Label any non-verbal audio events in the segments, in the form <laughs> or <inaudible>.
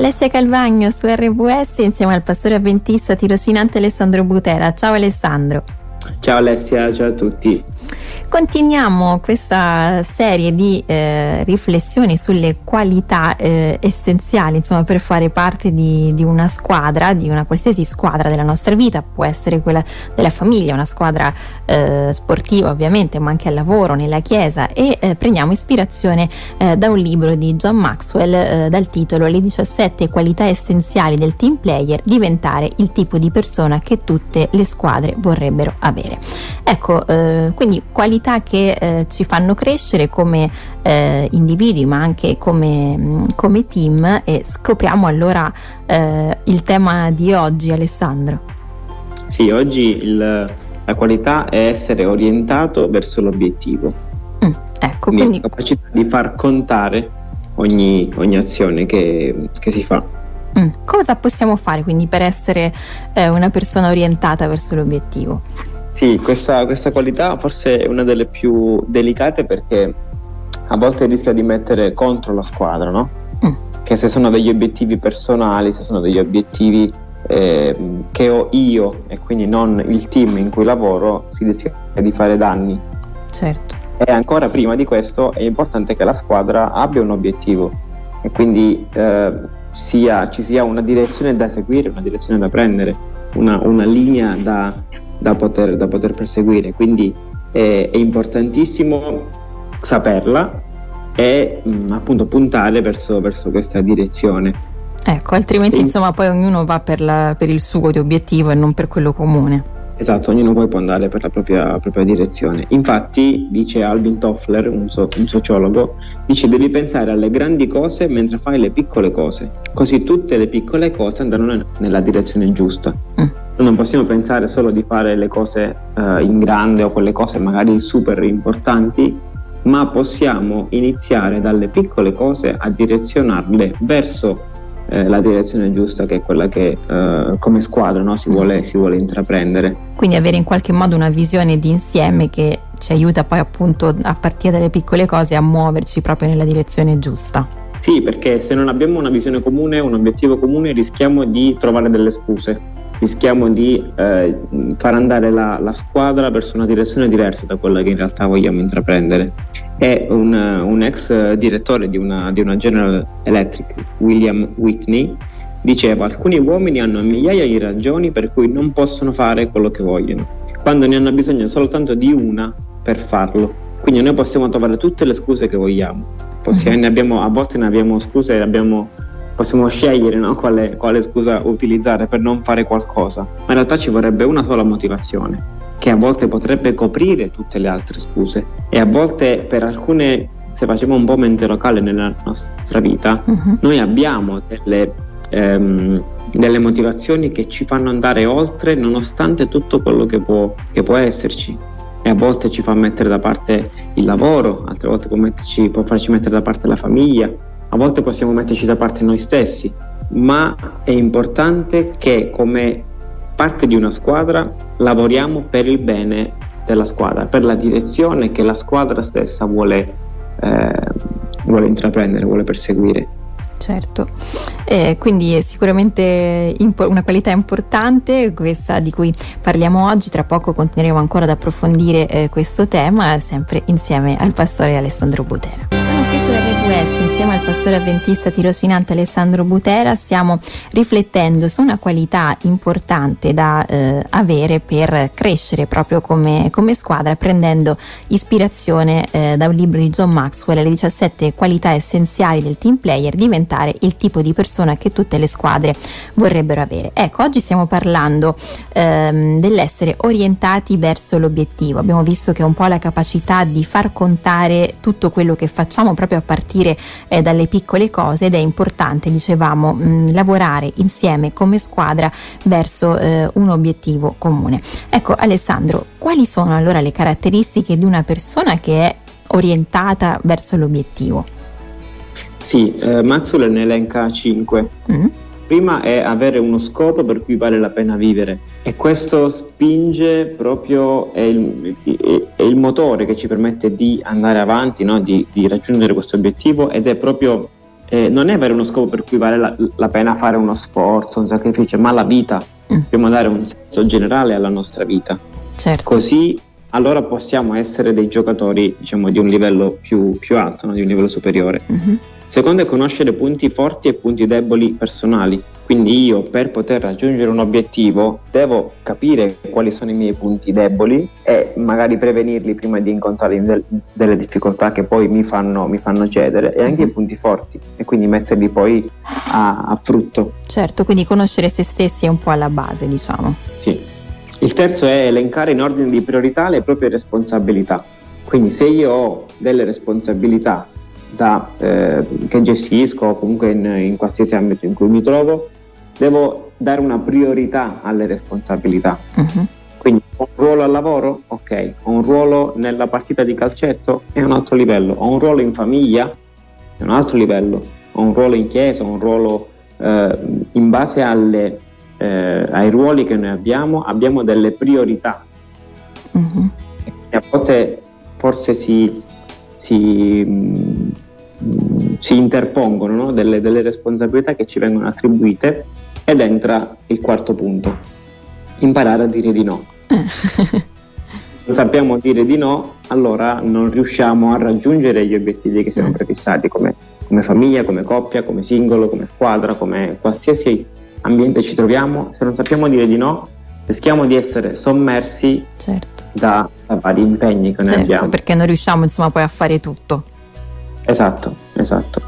Alessia Calvagno su RWS insieme al pastore avventista tirocinante Alessandro Butera. Ciao Alessandro. Ciao Alessia, ciao a tutti. Continuiamo questa serie di eh, riflessioni sulle qualità eh, essenziali insomma, per fare parte di, di, una squadra, di una qualsiasi squadra della nostra vita, può essere quella della famiglia, una squadra eh, sportiva ovviamente, ma anche al lavoro, nella chiesa e eh, prendiamo ispirazione eh, da un libro di John Maxwell eh, dal titolo Le 17 qualità essenziali del team player, diventare il tipo di persona che tutte le squadre vorrebbero avere. Ecco, quindi qualità qualità che eh, ci fanno crescere come eh, individui ma anche come, mm, come, team e scopriamo allora eh, il tema di oggi Alessandro. Sì, oggi il, la qualità è essere orientato verso l'obiettivo. Mm, ecco, quindi, quindi... la capacità di far contare ogni, ogni azione che, che si fa. Mm. Cosa possiamo fare quindi per essere eh, una persona orientata verso l'obiettivo? Sì, questa, questa qualità forse è una delle più delicate perché a volte rischia di mettere contro la squadra, no? Mm. Che se sono degli obiettivi personali, se sono degli obiettivi eh, che ho io e quindi non il team in cui lavoro, si rischia di fare danni. Certo. E ancora prima di questo è importante che la squadra abbia un obiettivo e quindi eh, sia, ci sia una direzione da seguire, una direzione da prendere, una, una linea da, da poter, da poter perseguire. Quindi è, è importantissimo saperla e mh, mm, appunto puntare verso, verso, questa direzione. Ecco, altrimenti sì. insomma poi ognuno va per, la, per, il suo di obiettivo e non per quello comune. Esatto, ognuno poi può andare per la propria, propria direzione. Infatti, dice Alvin Toffler, un, so, un, sociologo, dice devi pensare alle grandi cose mentre fai le piccole cose, così tutte le piccole cose andranno nella direzione giusta. Non possiamo pensare solo di fare le cose uh, in grande o quelle cose magari super importanti, ma possiamo iniziare dalle piccole cose a direzionarle verso eh, la direzione giusta che è quella che eh, come squadra no, si, vuole, si, vuole, intraprendere. Quindi avere in qualche modo una visione di insieme che ci aiuta poi appunto a partire dalle piccole cose a muoverci proprio nella direzione giusta. Sì, perché se non abbiamo una visione comune, un obiettivo comune, rischiamo di trovare delle scuse rischiamo di eh, far andare la, la, squadra verso una direzione diversa da quella che in realtà vogliamo intraprendere. È un, un ex direttore di una, di una General Electric, William Whitney, diceva alcuni uomini hanno migliaia di ragioni per cui non possono fare quello che vogliono, quando ne hanno bisogno soltanto di una per farlo. Quindi noi possiamo trovare tutte le scuse che vogliamo, possiamo, mm-hmm. abbiamo, a volte ne abbiamo scuse e abbiamo possiamo scegliere no? quale, quale scusa utilizzare per non fare qualcosa, ma in realtà ci vorrebbe una sola motivazione che a volte potrebbe coprire tutte le altre scuse e a volte per alcune, se facciamo un po' mente locale nella nostra vita, uh-huh. noi abbiamo delle, ehm, delle, motivazioni che ci fanno andare oltre nonostante tutto quello che può, che può, esserci e a volte ci fa mettere da parte il lavoro, altre volte può, metterci, può farci mettere da parte la famiglia, a volte possiamo metterci da parte noi stessi, ma è importante che come parte di una squadra lavoriamo per il bene della squadra, per la direzione che la squadra stessa vuole, eh, vuole intraprendere, vuole perseguire. Certo, eh, quindi è sicuramente impo- una qualità importante questa di cui parliamo oggi, tra poco continueremo ancora ad approfondire eh, questo tema sempre insieme al pastore Alessandro Butera. Sono qui su RWS insieme al pastore avventista tirocinante Alessandro Butera, stiamo riflettendo su una qualità importante da eh, avere per crescere proprio come, come squadra, prendendo ispirazione eh, da un libro di John Maxwell, le 17 qualità essenziali del team player, diventare il tipo di persona che tutte le squadre vorrebbero avere. Ecco, oggi stiamo parlando ehm, dell'essere orientati verso l'obiettivo. Abbiamo visto che è un po' la capacità di far contare tutto quello che facciamo proprio a partire eh, dalle piccole cose ed è importante, dicevamo, mh, lavorare insieme come squadra verso eh, un obiettivo comune. Ecco, Alessandro, quali sono allora le caratteristiche di una persona che è orientata verso l'obiettivo? Sì, eh, Maxwell ne elenca 5. Mm. Prima è avere uno scopo per cui vale la pena vivere e questo spinge proprio, è il, è il motore che ci permette di andare avanti, no? di, di, raggiungere questo obiettivo ed è proprio eh, non è avere uno scopo per cui vale la, la, pena fare uno sforzo, un sacrificio, ma la vita. Mm. Dobbiamo dare un senso generale alla nostra vita. Certo. Così allora possiamo essere dei giocatori diciamo, di un livello più, più alto, no? di un livello superiore. Mm-hmm. Secondo è conoscere punti forti e punti deboli personali. Quindi io per poter raggiungere un obiettivo devo capire quali sono i miei punti deboli e magari prevenirli prima di incontrare del, delle difficoltà che poi mi fanno, mi fanno, cedere e anche i punti forti e quindi metterli poi a, a frutto. Certo, quindi conoscere se stessi è un po' alla base, diciamo. Sì. Il terzo è elencare in ordine di priorità le proprie responsabilità. Quindi se io ho delle responsabilità da, eh, che gestisco o comunque in, in qualsiasi ambito in cui mi trovo, devo dare una priorità alle responsabilità. Uh-huh. Quindi ho un ruolo al lavoro? Ok. Ho un ruolo nella partita di calcetto? È un altro livello. Ho un ruolo in famiglia? È un altro livello. Ho un ruolo in chiesa, un ruolo eh, in base alle, eh, ai ruoli che noi abbiamo, abbiamo delle priorità. Uh-huh. E a volte forse si, si, mh, mm, si interpongono no? delle, delle, responsabilità che ci vengono attribuite ed entra il quarto punto, imparare a dire di no. <laughs> non sappiamo dire di no, allora non riusciamo a raggiungere gli obiettivi che siamo prefissati come, come famiglia, come coppia, come singolo, come squadra, come qualsiasi ambiente ci troviamo, se non sappiamo dire di no, rischiamo di essere sommersi certo. da, da, vari impegni che certo, noi abbiamo. Perché non riusciamo insomma poi a fare tutto. Esatto, esatto.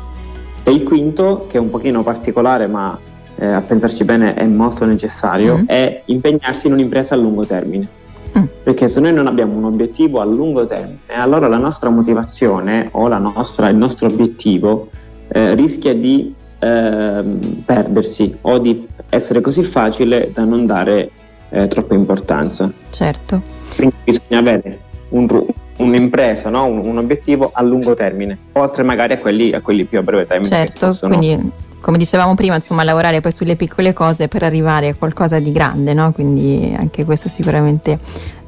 E il quinto, che è un pochino particolare, ma eh, a pensarci bene è molto necessario, mm. è impegnarsi in un'impresa a lungo termine. Mm. Perché se noi non abbiamo un obiettivo a lungo termine, allora la nostra motivazione o nostra, il nostro obiettivo eh, rischia di eh, perdersi o di essere così facile da non dare eh, troppa importanza. Certo. Quindi bisogna avere un, un'impresa, no? un, un, obiettivo a lungo termine, oltre magari a quelli, a quelli più a breve termine. Certo, possono... quindi come dicevamo prima, insomma, lavorare poi sulle piccole cose per arrivare a qualcosa di grande, no? Quindi anche questo sicuramente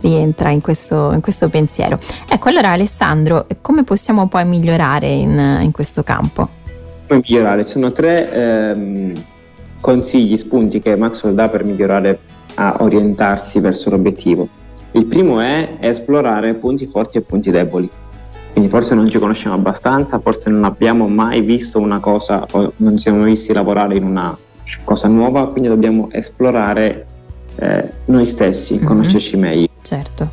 rientra in questo, in questo pensiero. Ecco, allora Alessandro, come possiamo poi migliorare in, in questo campo? Come migliorare? Ci sono tre ehm, consigli, spunti che Maxwell dà per migliorare a orientarsi verso l'obiettivo. Il primo è esplorare punti forti e punti deboli. Quindi forse non ci conosciamo abbastanza, forse non abbiamo mai visto una cosa o non ci siamo visti lavorare in una cosa nuova, quindi dobbiamo esplorare eh, noi stessi, mm-hmm. conoscerci meglio. Certo.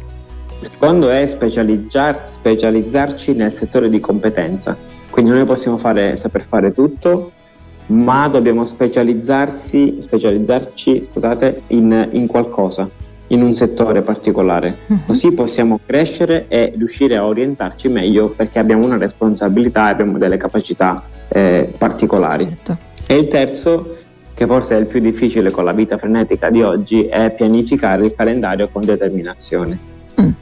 Il secondo è specializzar- specializzarci nel settore di competenza. Quindi noi possiamo fare, saper fare tutto, ma dobbiamo specializzarsi, specializzarci scusate, in, in qualcosa in un settore particolare, uh-huh. così possiamo crescere e riuscire a orientarci meglio perché abbiamo una responsabilità e abbiamo delle capacità eh, particolari. Certo. E il terzo, che forse è il più difficile con la vita frenetica di oggi, è pianificare il calendario con determinazione.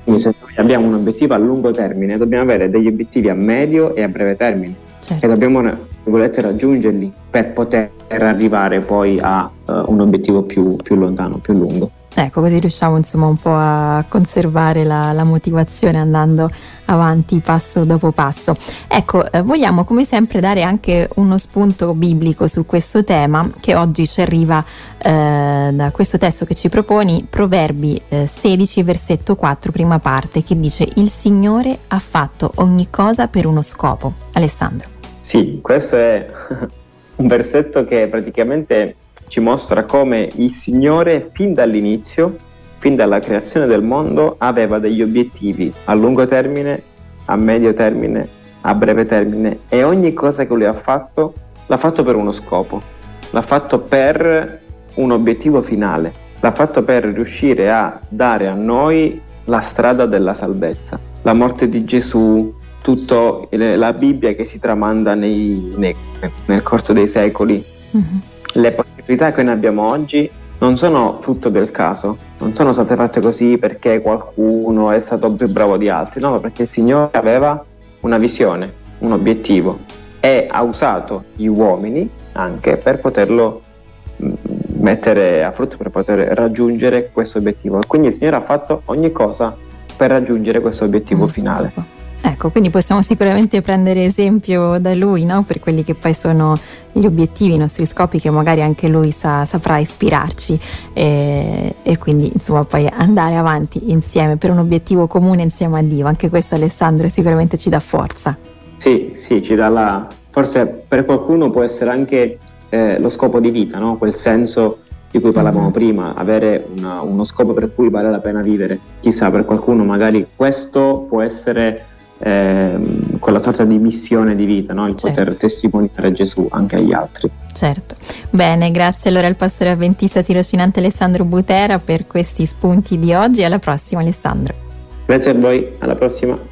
Quindi se noi abbiamo un obiettivo a lungo termine, dobbiamo avere degli obiettivi a medio e a breve termine certo. e dobbiamo raggiungerli per poter arrivare poi a uh, un obiettivo più, più lontano, più lungo. Ecco, così riusciamo insomma un po' a conservare la, la motivazione andando avanti passo dopo passo. Ecco, eh, vogliamo come sempre dare anche uno spunto biblico su questo tema che oggi ci arriva eh, da questo testo che ci proponi, Proverbi eh, 16, versetto 4, prima parte, che dice Il Signore ha fatto ogni cosa per uno scopo. Alessandro. Sì, questo è <laughs> un versetto che praticamente ci mostra come il Signore fin dall'inizio, fin dalla creazione del mondo, aveva degli obiettivi a lungo termine, a medio termine, a breve termine e ogni cosa che lui ha fatto l'ha fatto per uno scopo, l'ha fatto per un obiettivo finale, l'ha fatto per riuscire a dare a noi la strada della salvezza, la morte di Gesù, tutta la Bibbia che si tramanda nei, nei, nel corso dei secoli. Mm-hmm le possibilità che noi abbiamo oggi non sono frutto del caso, non sono state fatte così perché qualcuno è stato più bravo di altri, no, perché il Signore aveva una visione, un obiettivo e ha usato gli uomini anche per poterlo mm, mettere a frutto, per poter raggiungere questo obiettivo. Quindi il Signore ha fatto ogni cosa per raggiungere questo obiettivo finale. Ecco, quindi possiamo sicuramente prendere esempio da lui, no? Per quelli che poi sono gli obiettivi, i nostri scopi che magari anche lui sa, saprà ispirarci e, e, quindi insomma poi andare avanti insieme per un obiettivo comune insieme a Dio. Anche questo Alessandro sicuramente ci dà forza. Sì, sì, ci dà la... forse per qualcuno può essere anche eh, lo scopo di vita, no? quel senso di cui parlavamo mm-hmm. prima, avere una, uno scopo per cui vale la pena vivere. Chissà, per qualcuno magari questo può essere quella sorta di missione di vita, no? il certo. poter testimoniare Gesù anche agli altri. Certo, bene, grazie allora al pastore avventista tirocinante Alessandro Butera per questi spunti di oggi. Alla prossima Alessandro. Grazie a voi, alla prossima.